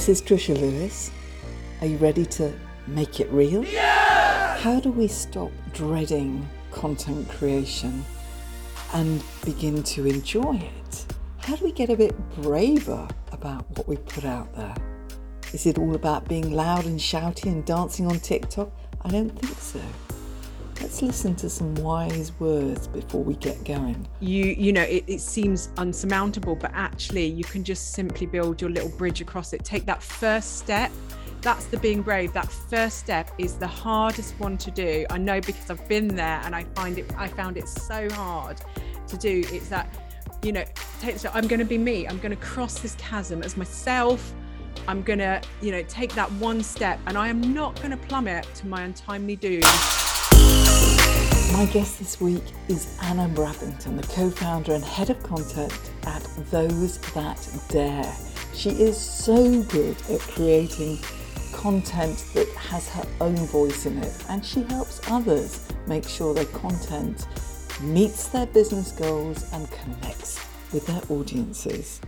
This is Trisha Lewis. Are you ready to make it real? Yeah! How do we stop dreading content creation and begin to enjoy it? How do we get a bit braver about what we put out there? Is it all about being loud and shouty and dancing on TikTok? I don't think so. Let's listen to some wise words before we get going. You, you know, it, it seems unsurmountable, but actually, you can just simply build your little bridge across it. Take that first step. That's the being brave. That first step is the hardest one to do. I know because I've been there and I find it, I found it so hard to do. It's that, you know, take step. I'm going to be me. I'm going to cross this chasm as myself. I'm going to, you know, take that one step and I am not going to plummet to my untimely doom. My guest this week is Anna Brappington, the co founder and head of content at Those That Dare. She is so good at creating content that has her own voice in it, and she helps others make sure their content meets their business goals and connects with their audiences.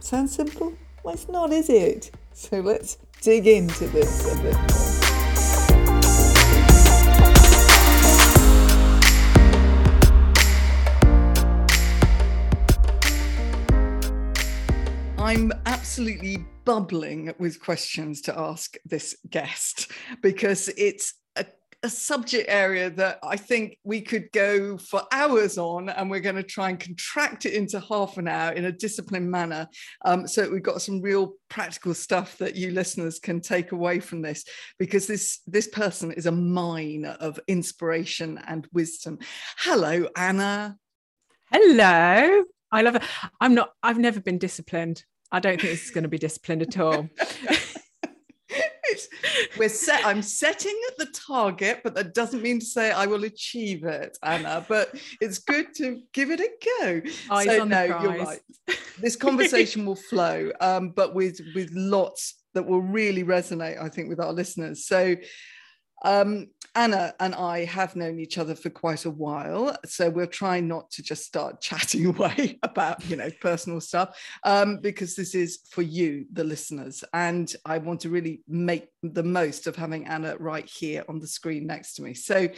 Sounds simple? Well, it's not, is it? So let's dig into this a bit more. I'm absolutely bubbling with questions to ask this guest because it's a, a, subject area that I think we could go for hours on, and we're going to try and contract it into half an hour in a disciplined manner. Um, so we've got some real practical stuff that you listeners can take away from this because this this person is a mine of inspiration and wisdom. Hello, Anna. Hello. I love it. I'm not, I've never been disciplined. I don't think this is going to be disciplined at all. we're set i'm setting the target but that doesn't mean to say i will achieve it anna but it's good to give it a go. Eyes so no you're right. this conversation will flow um, but with with lots that will really resonate i think with our listeners. So um, Anna and I have known each other for quite a while, so we'll try not to just start chatting away about you know personal stuff um, because this is for you, the listeners, and I want to really make the most of having Anna right here on the screen next to me. So,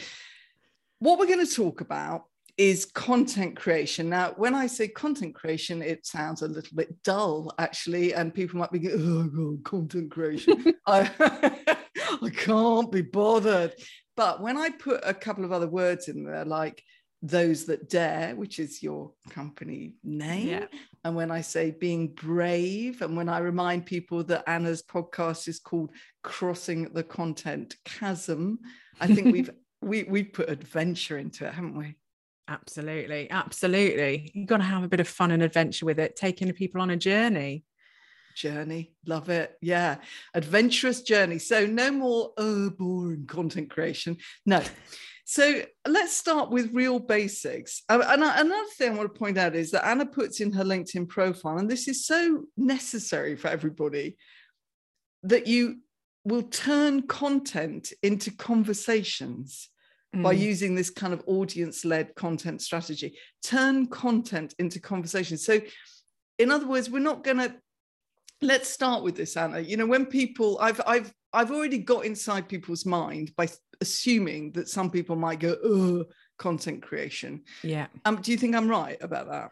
what we're going to talk about is content creation. Now, when I say content creation, it sounds a little bit dull, actually, and people might be going, "Oh, God, content creation." I, I can't be bothered. But when I put a couple of other words in there, like those that dare, which is your company name, yeah. and when I say being brave, and when I remind people that Anna's podcast is called Crossing the Content Chasm, I think we've we we put adventure into it, haven't we? Absolutely, absolutely. You've got to have a bit of fun and adventure with it, taking people on a journey journey. Love it. Yeah. Adventurous journey. So no more oh, boring content creation. No. So let's start with real basics. Uh, and another thing I want to point out is that Anna puts in her LinkedIn profile, and this is so necessary for everybody that you will turn content into conversations mm. by using this kind of audience led content strategy. Turn content into conversation. So, in other words, we're not going to let's start with this anna you know when people i've i've i've already got inside people's mind by assuming that some people might go oh content creation yeah um do you think i'm right about that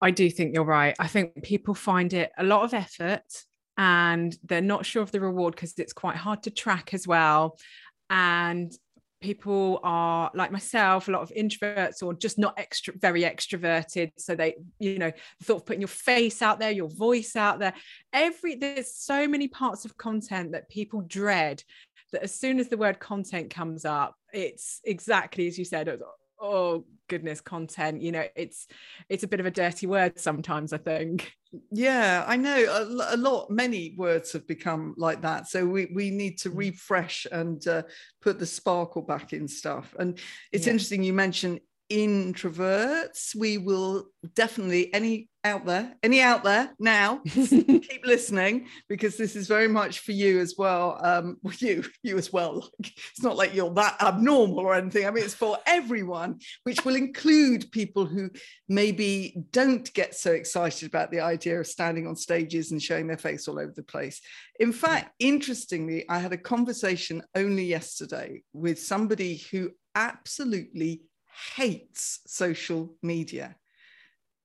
i do think you're right i think people find it a lot of effort and they're not sure of the reward because it's quite hard to track as well and people are like myself a lot of introverts or just not extra very extroverted. So they you know the thought of putting your face out there your voice out there every there's so many parts of content that people dread that as soon as the word content comes up it's exactly as you said oh goodness content you know it's it's a bit of a dirty word sometimes i think yeah i know a, a lot many words have become like that so we, we need to mm. refresh and uh, put the sparkle back in stuff and it's yeah. interesting you mentioned introverts. We will definitely any out there, any out there now, keep listening because this is very much for you as well. Um, you, you as well. Like, it's not like you're that abnormal or anything. I mean, it's for everyone, which will include people who maybe don't get so excited about the idea of standing on stages and showing their face all over the place. In fact, interestingly, I had a conversation only yesterday with somebody who absolutely hates social media.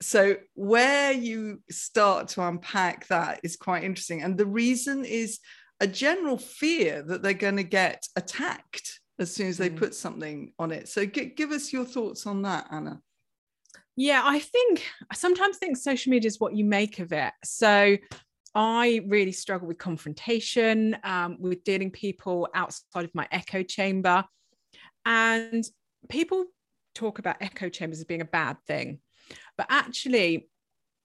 So, where you start to unpack that is quite interesting. And the reason is a general fear that they're going to get attacked as soon as they mm. put something on it. So, g- give us your thoughts on that, Anna. Yeah, I think I sometimes think social media is what you make of it. So, I really struggle with confrontation, um, with dealing people outside of my echo chamber. And people talk about echo chambers as being a bad thing. But actually,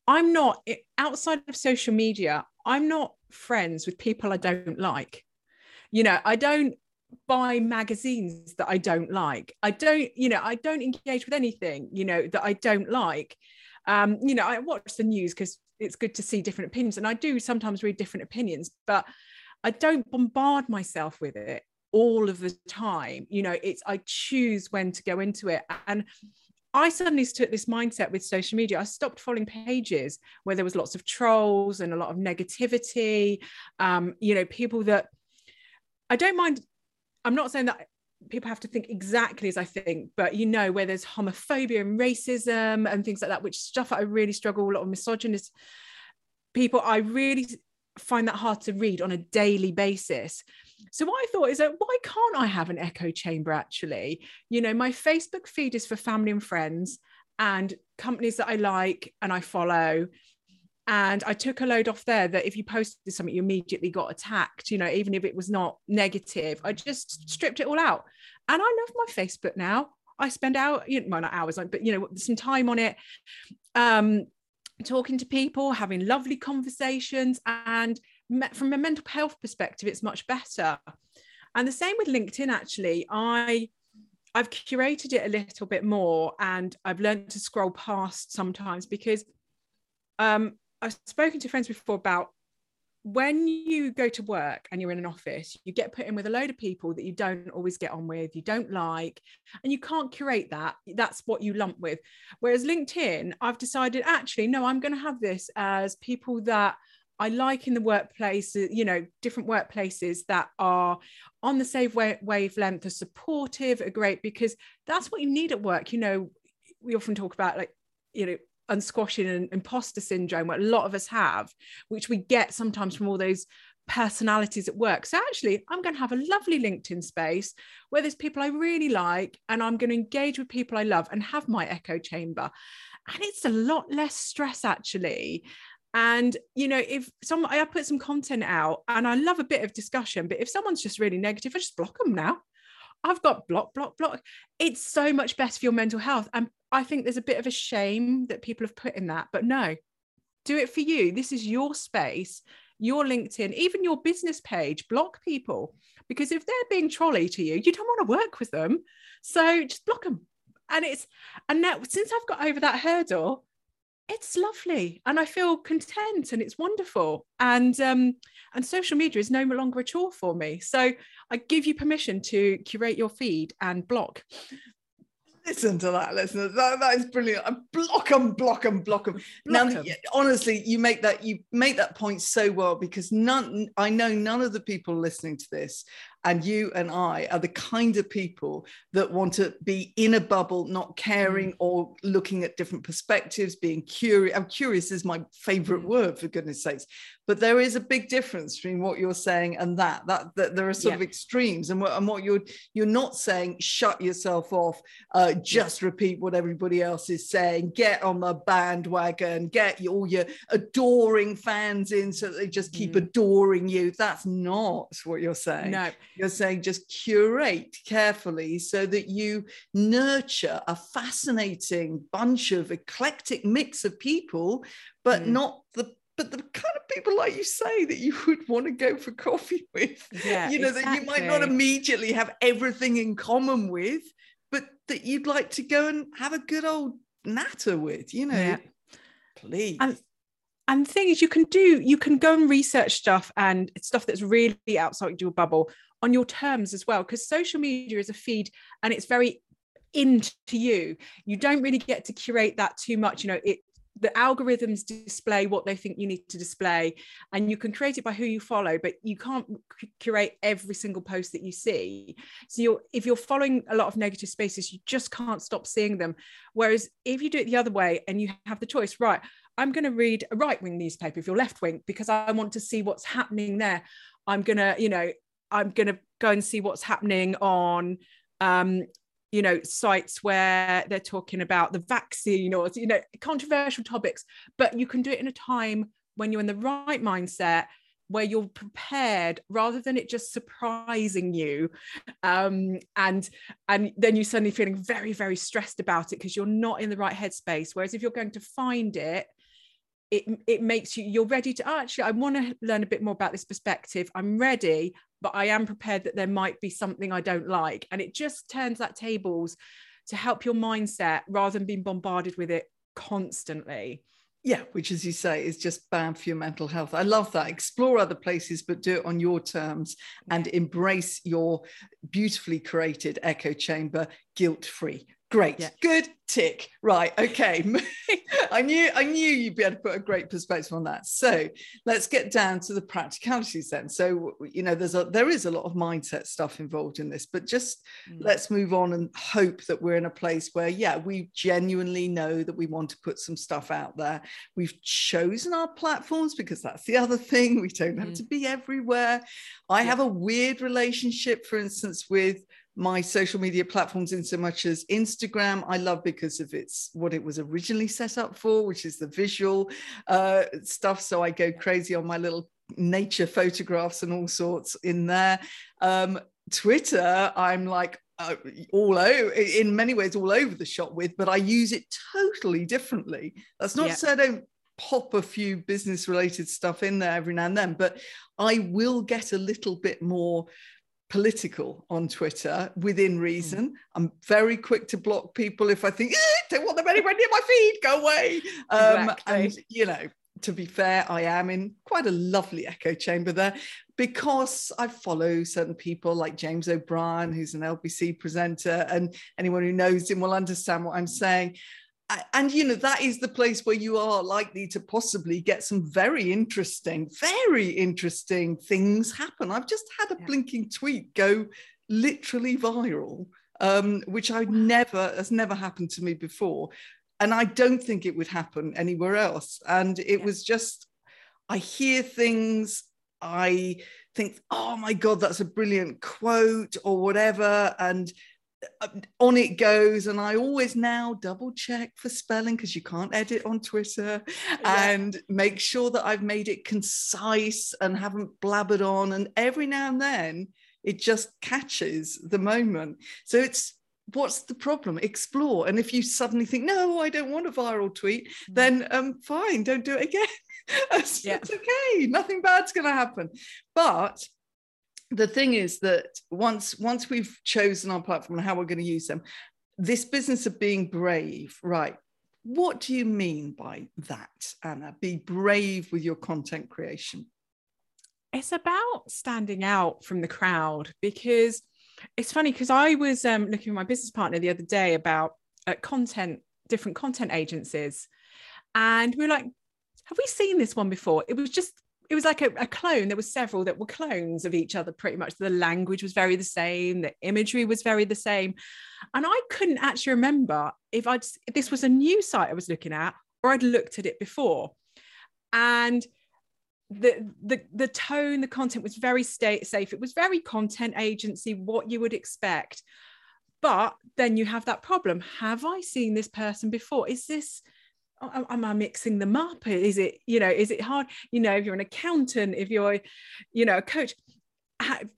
I'm not outside of social media, I'm not friends with people I don't like. You know, I don't buy magazines that I don't like. I don't, you know, I don't engage with anything, you know, that I don't like. Um, you know, I watch the news because it's good to see different opinions. And I do sometimes read different opinions, but I don't bombard myself with it all of the time you know it's i choose when to go into it and I suddenly took this mindset with social media. I stopped following pages where there was lots of trolls and a lot of negativity. Um, you know, people that I don't mind. I'm not saying that people have to think exactly as I think, but you know, where there's homophobia and racism and things like that, which stuff I really struggle, a lot of misogynist people, I really find that hard to read on a daily basis. So what I thought is that why can't I have an echo chamber actually? You know, my Facebook feed is for family and friends and companies that I like and I follow. And I took a load off there that if you posted something, you immediately got attacked, you know, even if it was not negative. I just stripped it all out. And I love my Facebook now. I spend out, you know, well, not hours, but you know, some time on it. Um, talking to people, having lovely conversations, and from a mental health perspective, it's much better. And the same with LinkedIn, actually. I I've curated it a little bit more and I've learned to scroll past sometimes because um, I've spoken to friends before about when you go to work and you're in an office, you get put in with a load of people that you don't always get on with, you don't like, and you can't curate that. That's what you lump with. Whereas LinkedIn, I've decided actually, no, I'm going to have this as people that I like in the workplace, you know, different workplaces that are on the same wavelength, are supportive, are great, because that's what you need at work. You know, we often talk about like, you know, unsquashing and imposter syndrome, what a lot of us have, which we get sometimes from all those personalities at work. So actually, I'm going to have a lovely LinkedIn space where there's people I really like, and I'm going to engage with people I love and have my echo chamber. And it's a lot less stress actually. And you know, if some I put some content out and I love a bit of discussion, but if someone's just really negative, I just block them now. I've got block, block, block. It's so much better for your mental health. And I think there's a bit of a shame that people have put in that, but no, do it for you. This is your space, your LinkedIn, even your business page. Block people because if they're being trolley to you, you don't want to work with them. So just block them. And it's and now since I've got over that hurdle, it's lovely and i feel content and it's wonderful and um and social media is no longer a chore for me. So i give you permission to curate your feed and block listen to that listen that, that is brilliant. I block them block them block them block now them. honestly you make that you make that point so well because none i know none of the people listening to this and you and I are the kind of people that want to be in a bubble, not caring mm. or looking at different perspectives, being curious. I'm curious is my favorite mm. word for goodness sakes. But there is a big difference between what you're saying and that. That, that there are sort yeah. of extremes, and what, and what you're you're not saying. Shut yourself off. Uh, just yeah. repeat what everybody else is saying. Get on the bandwagon. Get all your adoring fans in, so they just keep mm. adoring you. That's not what you're saying. No you're saying just curate carefully so that you nurture a fascinating bunch of eclectic mix of people, but mm. not the but the kind of people like you say that you would want to go for coffee with yeah, you know exactly. that you might not immediately have everything in common with but that you'd like to go and have a good old natter with, you know. Yeah. Please. And and the thing is you can do you can go and research stuff and stuff that's really outside your bubble on your terms as well because social media is a feed and it's very into you. You don't really get to curate that too much you know it the algorithms display what they think you need to display and you can create it by who you follow but you can't curate every single post that you see. So you're if you're following a lot of negative spaces you just can't stop seeing them. Whereas if you do it the other way and you have the choice right i'm going to read a right wing newspaper if you're left wing because i want to see what's happening there i'm going to you know i'm going to go and see what's happening on um, you know sites where they're talking about the vaccine or you know controversial topics but you can do it in a time when you're in the right mindset where you're prepared rather than it just surprising you um, and and then you suddenly feeling very very stressed about it because you're not in the right headspace. Whereas if you're going to find it it, it makes you you're ready to oh, actually i want to learn a bit more about this perspective. I'm ready but I am prepared that there might be something I don't like. And it just turns that tables to help your mindset rather than being bombarded with it constantly. Yeah, which, as you say, is just bad for your mental health. I love that. Explore other places, but do it on your terms and embrace your beautifully created echo chamber guilt free. Great. Yeah. Good tick. Right. Okay. I knew I knew you'd be able to put a great perspective on that. So let's get down to the practicalities then. So you know, there's a there is a lot of mindset stuff involved in this, but just mm. let's move on and hope that we're in a place where, yeah, we genuinely know that we want to put some stuff out there. We've chosen our platforms because that's the other thing. We don't have mm. to be everywhere. I yeah. have a weird relationship, for instance, with my social media platforms in so much as Instagram, I love because of its what it was originally set up for, which is the visual uh, stuff. So I go crazy on my little nature photographs and all sorts in there. Um, Twitter, I'm like uh, all over in many ways all over the shop with, but I use it totally differently. That's not yeah. to say I don't pop a few business related stuff in there every now and then, but I will get a little bit more political on Twitter within hmm. reason. Mm. I'm very quick to block people if I think, eh, don't want them anywhere near my feed, go away. Um, exactly. And, you know, to be fair, I am in quite a lovely echo chamber there because I follow certain people like James O'Brien, who's an LBC presenter, and anyone who knows him will understand what I'm saying and you know that is the place where you are likely to possibly get some very interesting very interesting things happen i've just had a yeah. blinking tweet go literally viral um, which i never has never happened to me before and i don't think it would happen anywhere else and it yeah. was just i hear things i think oh my god that's a brilliant quote or whatever and on it goes and i always now double check for spelling because you can't edit on twitter yeah. and make sure that i've made it concise and haven't blabbered on and every now and then it just catches the moment so it's what's the problem explore and if you suddenly think no i don't want a viral tweet mm. then um fine don't do it again it's, yeah. it's okay nothing bad's going to happen but the thing is that once once we've chosen our platform and how we're going to use them this business of being brave right what do you mean by that anna? Be brave with your content creation. It's about standing out from the crowd because it's funny because i was um, looking at my business partner the other day about uh, content different content agencies and we are like have we seen this one before? It was just it was like a, a, clone. There were several that were clones of each other, pretty much. The language was very the same, the imagery was very the same. And I couldn't actually remember if I'd if this was a new site I was looking at or I'd looked at it before. And the the the tone, the content was very state safe. It was very content agency, what you would expect. But then you have that problem. Have I seen this person before? Is this Oh, am I mixing them up? Is it, you know, is it hard? You know, if you're an accountant, if you're, you know, a coach,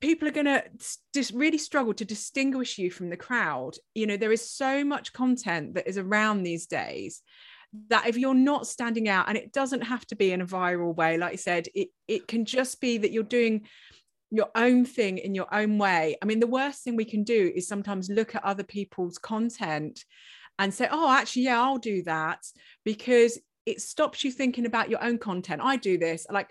people are going to just really struggle to distinguish you from the crowd. You know, there is so much content that is around these days that if you're not standing out, and it doesn't have to be in a viral way, like I said, it, it can just be that you're doing your own thing in your own way. I mean, the worst thing we can do is sometimes look at other people's content and say, oh, actually, yeah, I'll do that because it stops you thinking about your own content. I do this. Like,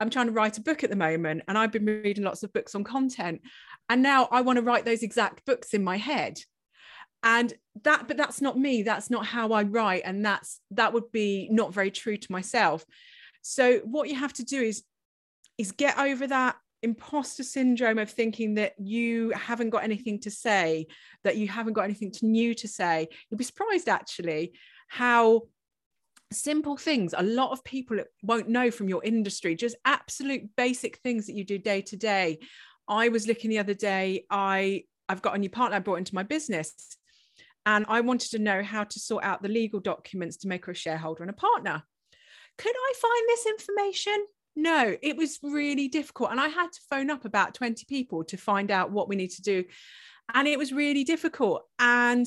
I'm trying to write a book at the moment and I've been reading lots of books on content. And now I want to write those exact books in my head. And that, but that's not me. That's not how I write. And that's, that would be not very true to myself. So what you have to do is, is get over that imposter syndrome of thinking that you haven't got anything to say, that you haven't got anything new to say. You'll be surprised actually how simple things a lot of people won't know from your industry, just absolute basic things that you do day to day. I was looking the other day, I I've got a new partner I brought into my business. And I wanted to know how to sort out the legal documents to make her a shareholder and a partner. Could I find this information? No, it was really difficult. And I had to phone up about 20 people to find out what we need to do. And it was really difficult. And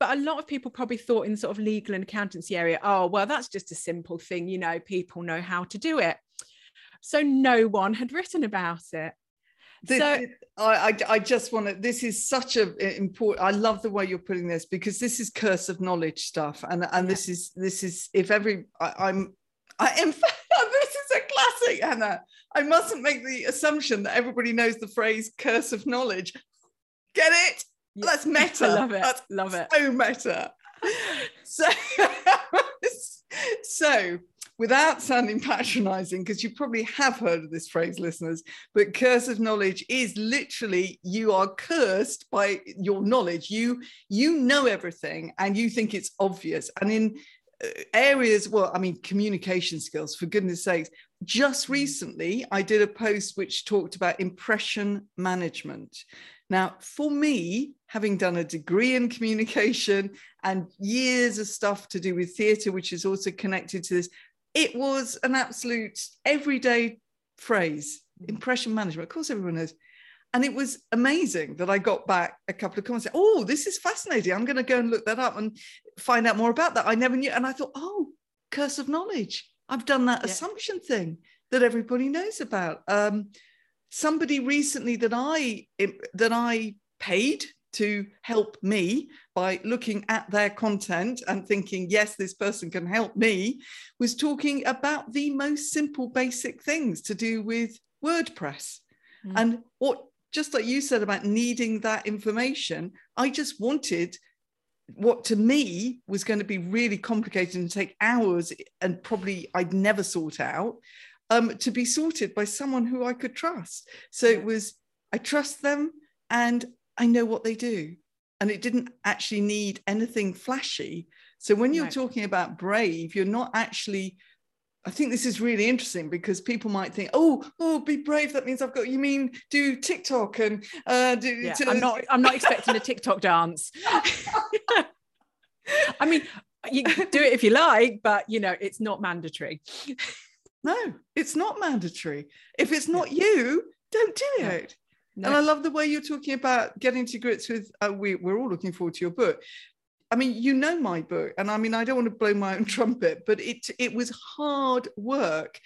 but a lot of people probably thought in sort of legal and accountancy area, oh, well, that's just a simple thing, you know, people know how to do it. So no one had written about it. The, so, the, I, I just want to. This is such a important. I love the way you're putting this because this is curse of knowledge stuff, and and yeah. this is this is if every I, am I in fact this is a classic, Anna. I mustn't make the assumption that everybody knows the phrase curse of knowledge. Get it? Yeah. That's meta. I love it. That's love it. So meta. So, so without sounding patronizing, because you probably have heard of this phrase, listeners, but curse of knowledge is literally you are cursed by your knowledge. You you know everything and you think it's obvious. And in areas well i mean communication skills for goodness sakes just mm. recently i did a post which talked about impression management now for me having done a degree in communication and years of stuff to do with theatre which is also connected to this it was an absolute everyday phrase mm. impression management of course everyone knows and it was amazing that I got back a couple of comments. Oh, this is fascinating. I'm going to go and look that up and find out more about that. I never knew. And I thought, oh, curse of knowledge. I've done that yeah. assumption thing that everybody knows about. Um, somebody recently that I that I paid to help me by looking at their content and thinking, yes, this person can help me, was talking about the most simple, basic things to do with WordPress. Mm. And what just like you said about needing that information, I just wanted what to me was going to be really complicated and take hours and probably I'd never sort out um, to be sorted by someone who I could trust. So it was, I trust them and I know what they do. And it didn't actually need anything flashy. So when you're right. talking about brave, you're not actually I think this is really interesting because people might think, oh, oh, be brave. That means I've got. You mean do TikTok and uh, do? Yeah, to- I'm not. I'm not expecting a TikTok dance. I mean, you do it if you like, but you know, it's not mandatory. no, it's not mandatory. If it's not you, don't do it. No. And I love the way you're talking about getting to grips with. Uh, we, we're all looking forward to your book, I mean, you know my book, and I mean, I don't want to blow my own trumpet, but it it was hard work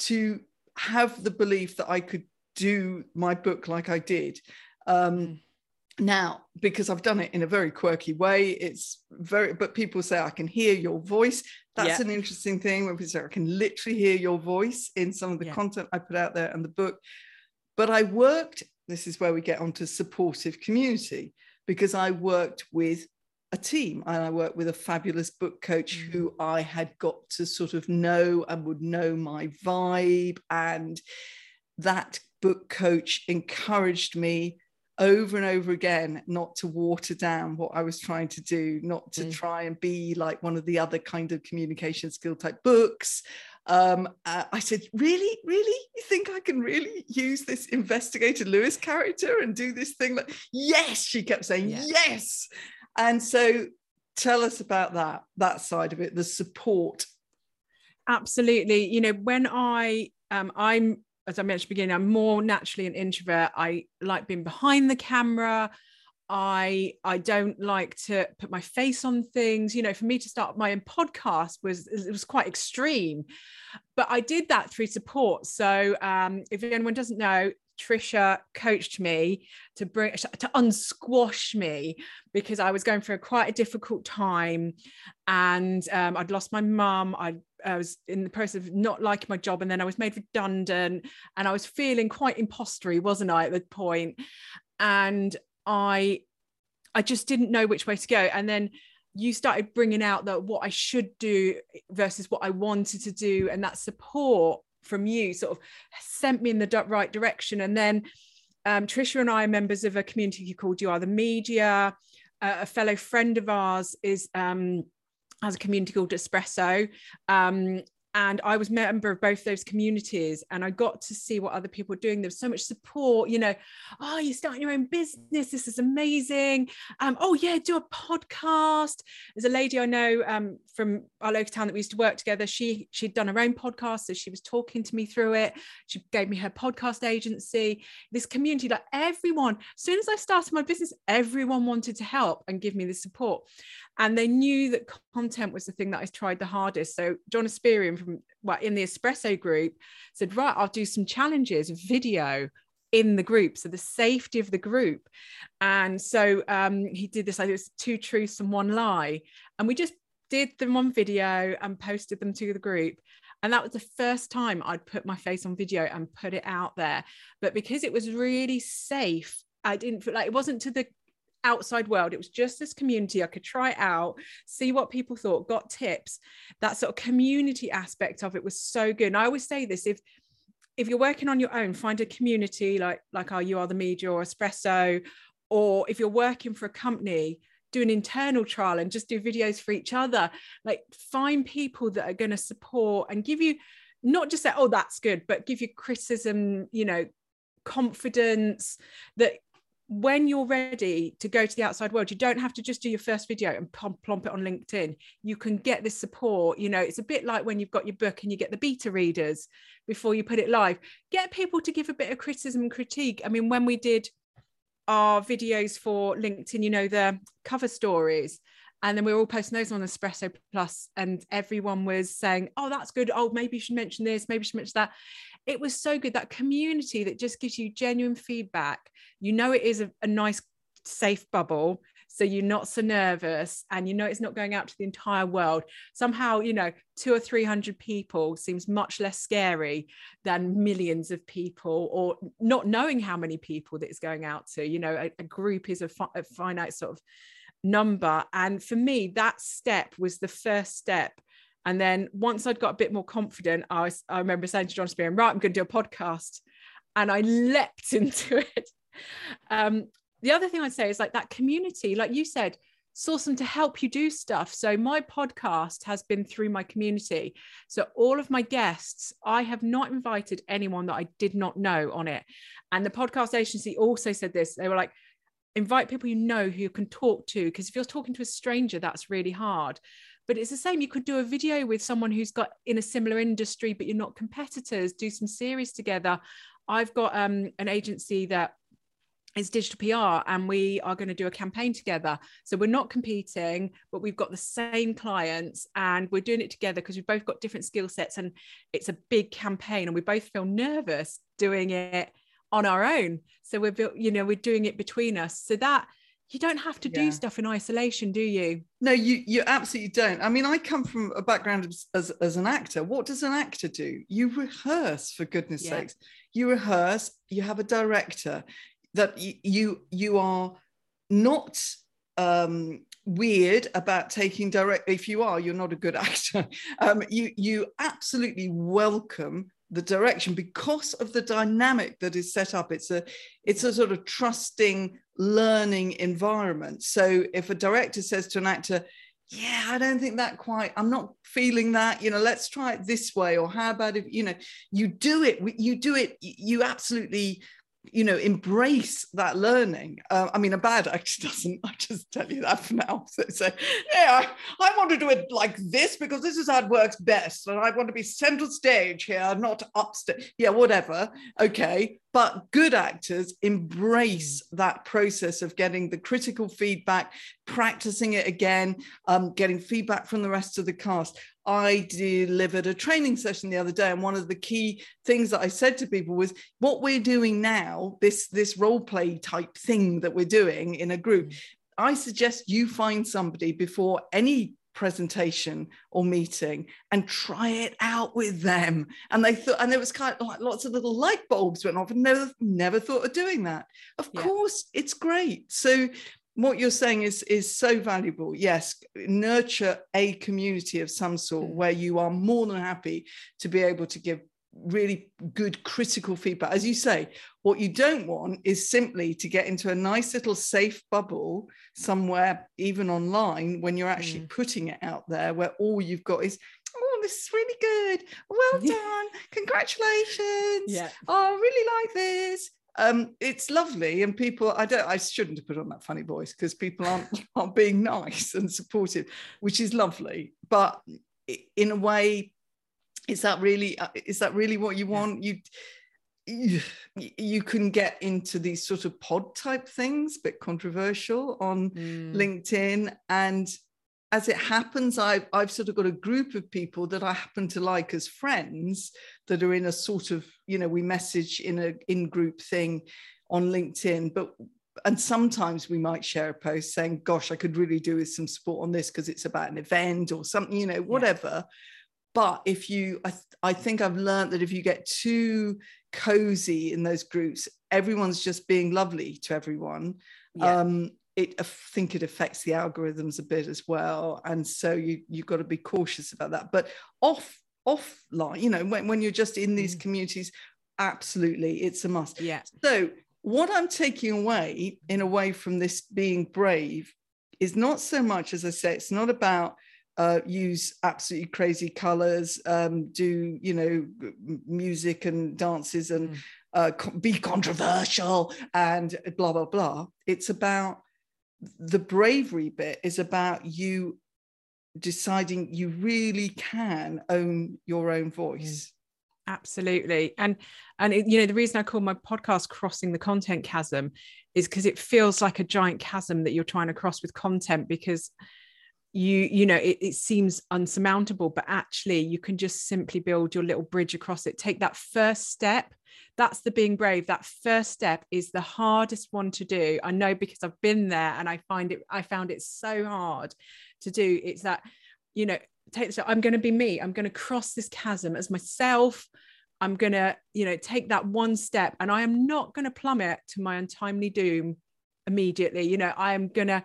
to have the belief that I could do my book like I did. Um, mm. now, because I've done it in a very quirky way, it's very, but people say I can hear your voice. That's yeah. an interesting thing when people say I can literally hear your voice in some of the yeah. content I put out there and the book. But I worked, this is where we get onto supportive community, because I worked with a team and I worked with a fabulous book coach mm. who I had got to sort of know and would know my vibe. And that book coach encouraged me over and over again not to water down what I was trying to do, not to mm. try and be like one of the other kind of communication skill type books. Um, uh, I said, Really, really? You think I can really use this investigator Lewis character and do this thing? Like, yes, she kept saying, yeah. Yes. And so tell us about that, that side of it, the support. Absolutely. You know, when I, um, I'm, as I mentioned beginning, I'm more naturally an introvert. I like being behind the camera. I I don't like to put my face on things. You know, for me to start my own podcast was it was quite extreme, but I did that through support. So um, if anyone doesn't know, Trisha coached me to bring to unsquash me because I was going through quite a difficult time, and um, I'd lost my mum. I, I was in the process of not liking my job, and then I was made redundant, and I was feeling quite impostery, wasn't I, at the point? And I, I just didn't know which way to go, and then you started bringing out that what I should do versus what I wanted to do, and that support from you sort of sent me in the right direction. And then um, Trisha and I are members of a community called You Are the Media. Uh, a fellow friend of ours is um, has a community called Espresso, um, and I was member of both those communities and I got to see what other people were doing. There was so much support, you know, oh, you're starting your own business. This is amazing. Um, oh yeah, do a podcast. There's a lady I know um, from our local town that we used to work together. She she'd done her own podcast, so she was talking to me through it. She gave me her podcast agency. This community, like everyone, as soon as I started my business, everyone wanted to help and give me the support and they knew that content was the thing that I tried the hardest. So John Espirian from well in the Espresso group said, right, I'll do some challenges, video in the group, so the safety of the group. And so um, he did this. I think it was two truths and one lie, and we just did them on video and posted them to the group. And that was the first time I'd put my face on video and put it out there. But because it was really safe, I didn't feel like it wasn't to the outside world. It was just this community. I could try out, see what people thought, got tips. That sort of community aspect of it was so good. And I always say this if if you're working on your own, find a community like like our You Are the Media or Espresso, or if you're working for a company, do an internal trial and just do videos for each other. Like find people that are going to support and give you not just say, oh, that's good, but give you criticism, you know, confidence that when you're ready to go to the outside world, you don't have to just do your first video and plump it on LinkedIn. You can get this support. You know, it's a bit like when you've got your book and you get the beta readers before you put it live. Get people to give a bit of criticism and critique. I mean, when we did our videos for LinkedIn, you know, the cover stories, and then we were all posting those on Espresso Plus, and everyone was saying, "Oh, that's good. Oh, maybe you should mention this. Maybe you should mention that." It was so good that community that just gives you genuine feedback. You know it is a, a nice safe bubble so you're not so nervous and you know it's not going out to the entire world. Somehow you know two or three hundred people seems much less scary than millions of people or not knowing how many people that is going out to. You know a, a group is a, fi- a finite sort of number. And for me that step was the first step and then once I'd got a bit more confident, I, was, I remember saying to John Espirian, right, I'm going to do a podcast. And I leapt into it. Um, the other thing I'd say is like that community, like you said, source them to help you do stuff. So my podcast has been through my community. So all of my guests, I have not invited anyone that I did not know on it. And the podcast agency also said this. They were like, invite people you know who you can talk to. Because if you're talking to a stranger, that's really hard but it's the same you could do a video with someone who's got in a similar industry but you're not competitors do some series together i've got um, an agency that is digital PR and we are going to do a campaign together. So we're not competing, but we've got the same clients and we're doing it together because we've both got different skill sets and it's a big campaign and we both feel nervous doing it on our own. So we're you know we're doing it between us. So that you don't have to yeah. do stuff in isolation do you? No you you absolutely don't. I mean i come from a background as, as, as an actor. What does an actor do? You rehearse for goodness yeah. sakes. You rehearse you have a director that you you, you are not um, weird about taking direct if you are you're not a good actor. Um, you you absolutely welcome the direction because of the dynamic that is set up. It's a it's a sort of trusting learning environment. So if a director says to an actor yeah i don't think that quite i'm not feeling that you know let's try it this way or how about if you know you do it you do it you absolutely you know embrace that learning. Uh, i mean a bad actor doesn't i just tell you that for now. So, so yeah I, I, want to do it like this because this is how it works best. And i want to be central stage here not upstage yeah whatever. Okay. But good actors embrace that process of getting the critical feedback practicing it again um, getting feedback from the rest of the cast I delivered a training session the other day, and one of the key things that I said to people was, "What we're doing now, this this role play type thing that we're doing in a group, mm. I suggest you find somebody before any presentation or meeting and try it out with them. And they thought, and there was kind of like lots of little light bulbs went off and never, never thought of doing that. Of yeah. course, it's great. So what you're saying is is so valuable yes nurture a community of some sort mm. where you are more than happy to be able to give really good critical feedback. As you say, what you don't want is simply to get into a nice little safe bubble somewhere, even online, when you're actually mm. putting it out there, where all you've got is, oh, this is really good. Well done. Congratulations. Yeah. Oh, I really like this. Um, it's lovely, and people. I don't. I shouldn't have put on that funny voice because people aren't aren't being nice and supportive, which is lovely. But in a way, is that really uh, is that really what you want you you, you can get into these sort of pod type things bit controversial on mm. linkedin and as it happens I've, I've sort of got a group of people that i happen to like as friends that are in a sort of you know we message in a in group thing on linkedin but and sometimes we might share a post saying gosh i could really do with some support on this because it's about an event or something you know whatever. Yeah but if you I, th- I think i've learned that if you get too cozy in those groups everyone's just being lovely to everyone. Yeah. um it I think it affects the algorithms a bit as well and so you you've got to be cautious about that but off offline you know when, when you're just in these mm. communities absolutely it's a must yeah so what i'm taking away in a way from this being brave is not so much as i say it's not about uh, use absolutely crazy colors, um, do you know music and dances and mm. uh, be controversial and blah blah blah. It's about the bravery bit is about you deciding you really can own your own voice. Mm. Absolutely, and and it, you know the reason I call my podcast "Crossing the Content Chasm" is because it feels like a giant chasm that you're trying to cross with content because you you know it, it seems unsurmountable but actually you can just simply build your little bridge across it. Take that first step that's the being brave. That first step is the hardest one to do. I know because i've been there and i find it i found it so hard to do. It's that you know take so i'm going to be me. I'm going to cross this chasm as myself. I'm going to you know take that one step and i am not going to plummet to my untimely doom immediately. You know i am going to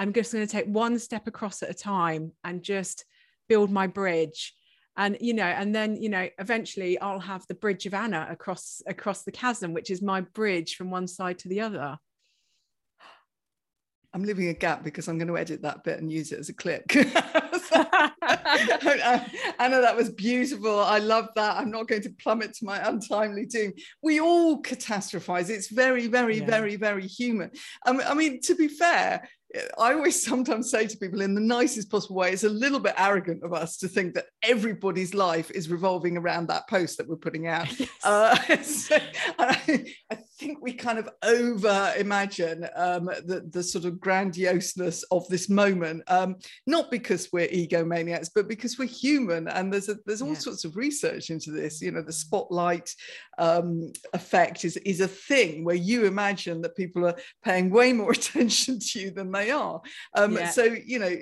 I'm just going to take one step across at a time and just build my bridge. And you know, and then you know, eventually I'll have the bridge of Anna across across the chasm, which is my bridge from one side to the other. I'm leaving a gap because I'm going to edit that bit and use it as a clip. Anna, that was beautiful. I love that. I'm not going to plummet to my untimely doom. We all catastrophize. It's very, very, yeah. very, very human. Um, I mean, to be fair, I always sometimes say to people in the nicest possible way, it's a little bit arrogant of us to think that everybody's life is revolving around that post that we're putting out. Yes. Uh, so I, I, think we kind of over imagine um, the, the sort of grandioseness of this moment, um, not because we're egomaniacs, but because we're human. And there's a, there's all yeah. sorts of research into this. You know, the spotlight um, effect is, is a thing where you imagine that people are paying way more attention to you than they are. Um, yeah. So, you know,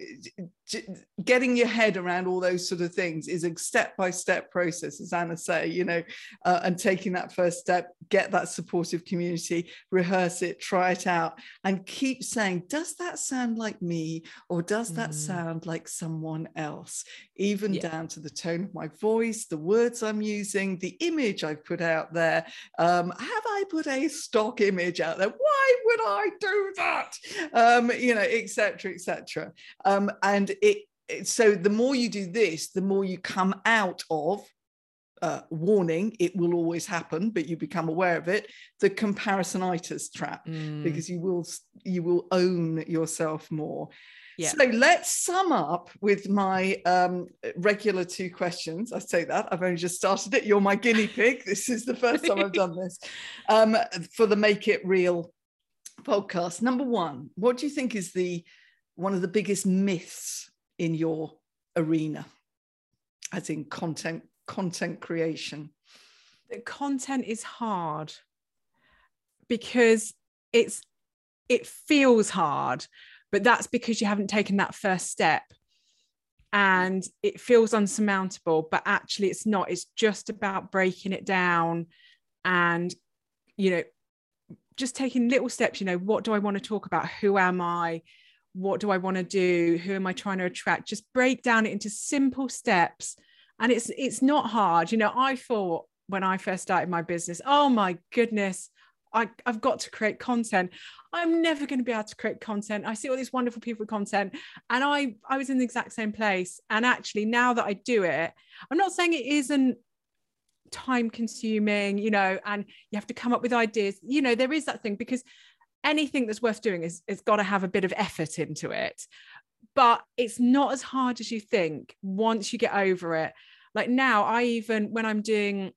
getting your head around all those sort of things is a step-by-step process as anna say you know uh, and taking that first step get that supportive community rehearse it try it out and keep saying does that sound like me or does that mm. sound like someone else? Even yeah. down to the tone of my voice the words i'm using the image i've put out there. Um, have i put a stock image out there? Why would i do that? Um, you know etc etc um, and it, it, so the more you do this, the more you come out of uh, warning, it will always happen, but you become aware of it. The comparisonitis trap, mm. because you will you will own yourself more. Yeah. So let's sum up with my um, regular two questions. I say that I've only just started it. You're my guinea pig. This is the first time I've done this um, for the Make It Real podcast. Number one, what do you think is the one of the biggest myths in your arena? as in content content creation? The content is hard because it's it feels hard but that's because you haven't taken that first step and it feels unsurmountable but actually it's not. It's just about breaking it down and you know just taking little steps you know what do i want to talk about? Who am i what do i want to do who am i trying to attract just break down it into simple steps and it's it's not hard you know i thought when i first started my business oh my goodness I, I've got to create content. I'm never going to be able to create content. I see all these wonderful people with content, and I I was in the exact same place. And actually, now that I do it, I'm not saying it isn't time consuming, you know, and you have to come up with ideas. You know, there is that thing because anything that's worth doing is it's got to have a bit of effort into it. But it's not as hard as you think once you get over it. Like now, I even when I'm doing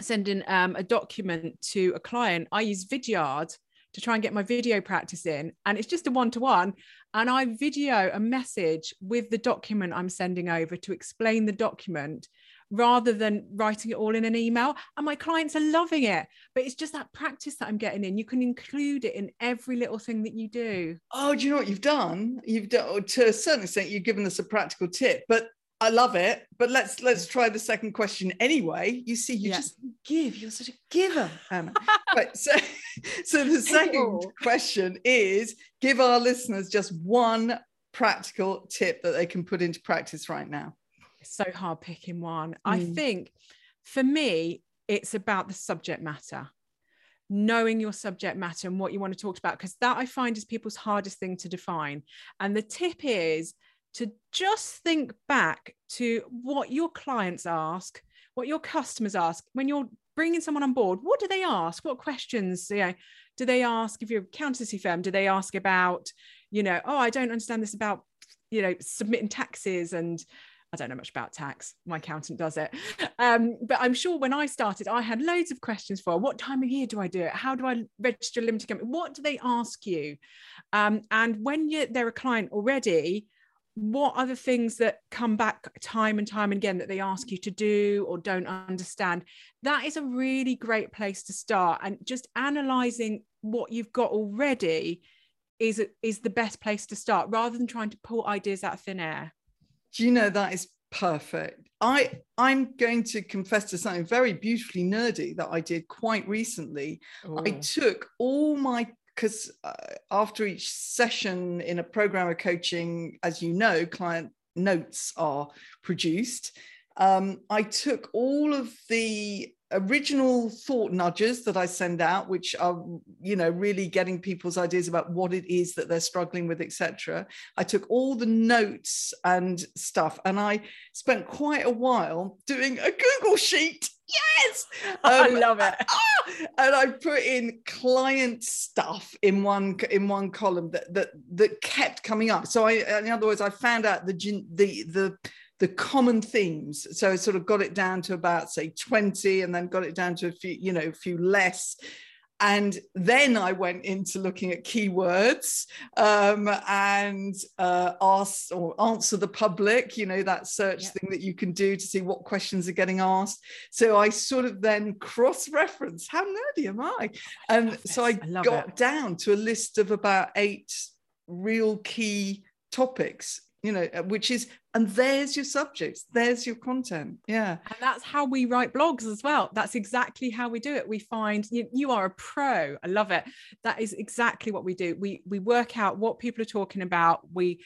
sending um, a document to a client, I use Vidyard to try and get my video practice in. And it's just a one to one. And I video a message with the document I'm sending over to explain the document rather than writing it all in an email. And my clients are loving it. But it's just that practice that I'm getting in. You can include it in every little thing that you do. Oh, do you know what you've done? You've done oh, to a certain extent, you've given us a practical tip. But I love it, but let's let's try the second question anyway. You see, you yeah. just give. You're such a giver, Hannah. right. So, so the second question is: give our listeners just one practical tip that they can put into practice right now. It's so hard picking one. Mm. I think for me, it's about the subject matter knowing your subject matter and what you want to talk about because that i find is people's hardest thing to define and the tip is to just think back to what your clients ask, what your customers ask when you're bringing someone on board. What do they ask? What questions? You know, do they ask if you're a accountancy firm? Do they ask about, you know, oh, I don't understand this about, you know, submitting taxes and I don't know much about tax. My accountant does it. Um, but I'm sure when I started, I had loads of questions for what time of year do I do it? How do I register a limited company? What do they ask you? Um, and when you, they're a client already, what are the things that come back time and time again that they ask you to do or don't understand that is a really great place to start and just analyzing what you've got already is is the best place to start rather than trying to pull ideas out of thin air do you know that is perfect i i'm going to confess to something very beautifully nerdy that i did quite recently Ooh. i took all my because uh, after each session in a program of coaching, as you know, client notes are produced. Um, I took all of the original thought nudges that I send out, which are, you know, really getting people's ideas about what it is that they're struggling with, etc. I took all the notes and stuff, and I spent quite a while doing a Google sheet. Yes! Um, i love it. ah, and i put in client stuff in one in one column that that that kept coming up. So i in other words i found out the the the the common themes so i sort of got it down to about say 20 and then got it down to a few you know a few less and then I went into looking at keywords um, and uh, ask or answer the public, you know, that search thing that you can do to see what questions are getting asked. So I sort of then cross reference how nerdy am I? And I so I, I got it. down to a list of about eight real key topics you know uh, which is and there's your subjects there's your content. Yeah. And that's how we write blogs as well. That's exactly how we do it. We find you, you are a pro. I love it. That is exactly what we do. We we work out what people are talking about. We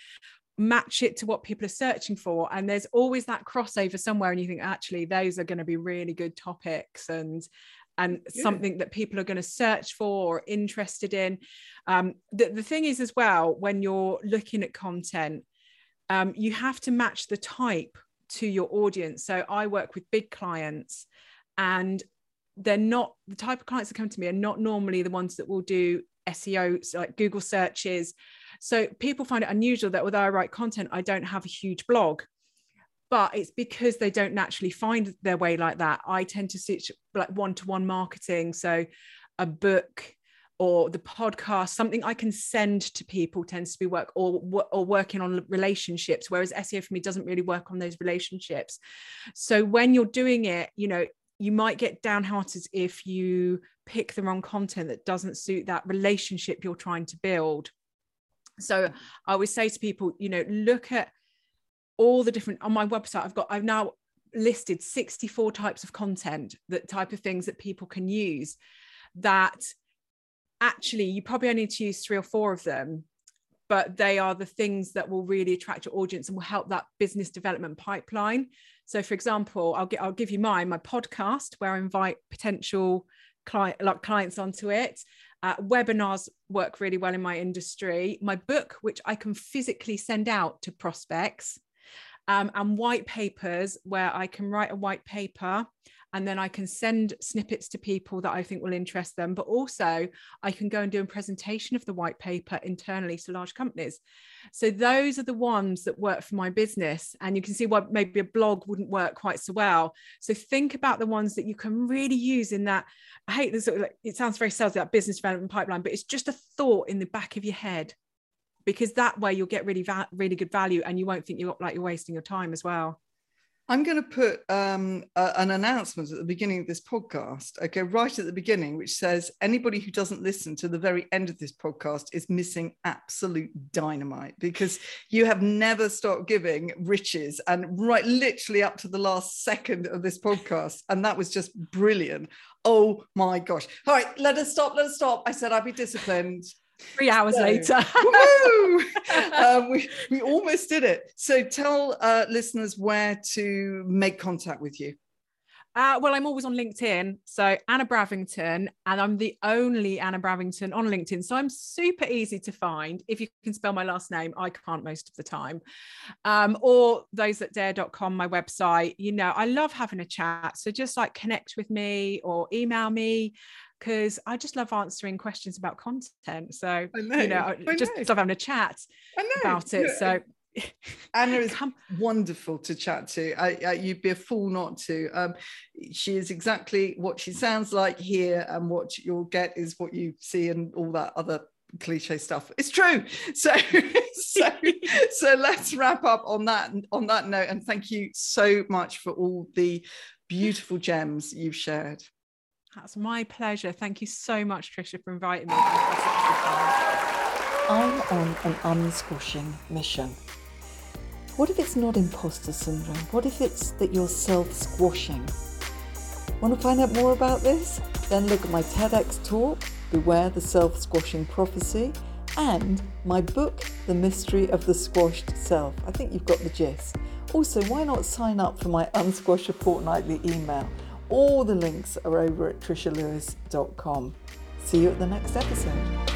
match it to what people are searching for. And there's always that crossover somewhere and you think actually those are going to be really good topics and and yeah. something that people are going to search for or interested in. Um, the, the thing is as well when you're looking at content um, you have to match the type to your audience. So I work with big clients and they're not the type of clients that come to me are not normally the ones that will do SEO, like Google searches. So people find it unusual that although I write content, I don't have a huge blog. But it's because they don't naturally find their way like that. I tend to switch like one to one marketing. So a book, or the podcast something i can send to people tends to be work or or working on relationships whereas seo for me doesn't really work on those relationships. So when you're doing it you know you might get downhearted if you pick the wrong content that doesn't suit that relationship you're trying to build. So i always say to people you know look at all the different on my website i've got i've now listed 64 types of content that type of things that people can use that actually you probably only need to use three or four of them but they are the things that will really attract your audience and will help that business development pipeline. So for example i'll get i'll give you mine my podcast where i invite potential client like clients onto it. Uh, webinars work really well in my industry. My book which i can physically send out to prospects um, and white papers where I can write a white paper and then I can send snippets to people that I think will interest them. But also, I can go and do a presentation of the white paper internally to large companies. So, those are the ones that work for my business. And you can see why maybe a blog wouldn't work quite so well. So, think about the ones that you can really use in that. I hate this, it sounds very salesy, that business development pipeline, but it's just a thought in the back of your head because that way you'll get really va- really good value and you won't think you're like you're wasting your time as well I'm going to put um, a, an announcement at the beginning of this podcast, okay, right at the beginning, which says anybody who doesn't listen to the very end of this podcast is missing absolute dynamite because you have never stopped giving riches and right literally up to the last second of this podcast. And that was just brilliant. Oh my gosh. All right, let us stop. Let us stop. I said I'd be disciplined. Three hours so, later. um, we, we almost did it. So tell uh, listeners where to make contact with you. Uh, well, I'm always on LinkedIn. So Anna Bravington, and I'm the only Anna Bravington on LinkedIn. So I'm super easy to find. If you can spell my last name, I can't most of the time. Um, or those at dare.com, my website. You know, I love having a chat. So just like connect with me or email me because I just love answering questions about content. So know, you know, I just know. love having a chat about it. So Anna is wonderful to chat to. I, I, you'd be a fool not to. Um, she is exactly what she sounds like here, and what you'll get is what you see and all that other cliche stuff. It's true. So, so, so let's wrap up on that on that note. And thank you so much for all the beautiful gems you've shared. That's my pleasure. Thank you so much, Trisha, for inviting me. I'm on an unsquashing mission. What if it's not imposter syndrome? What if it's that you're self squashing? Want to find out more about this? Then look at my TEDx talk, Beware the Self Squashing Prophecy, and my book, The Mystery of the Squashed Self. I think you've got the gist. Also, why not sign up for my Unsquash Fortnightly email? All the links are over at trishalewis.com. See you at the next episode.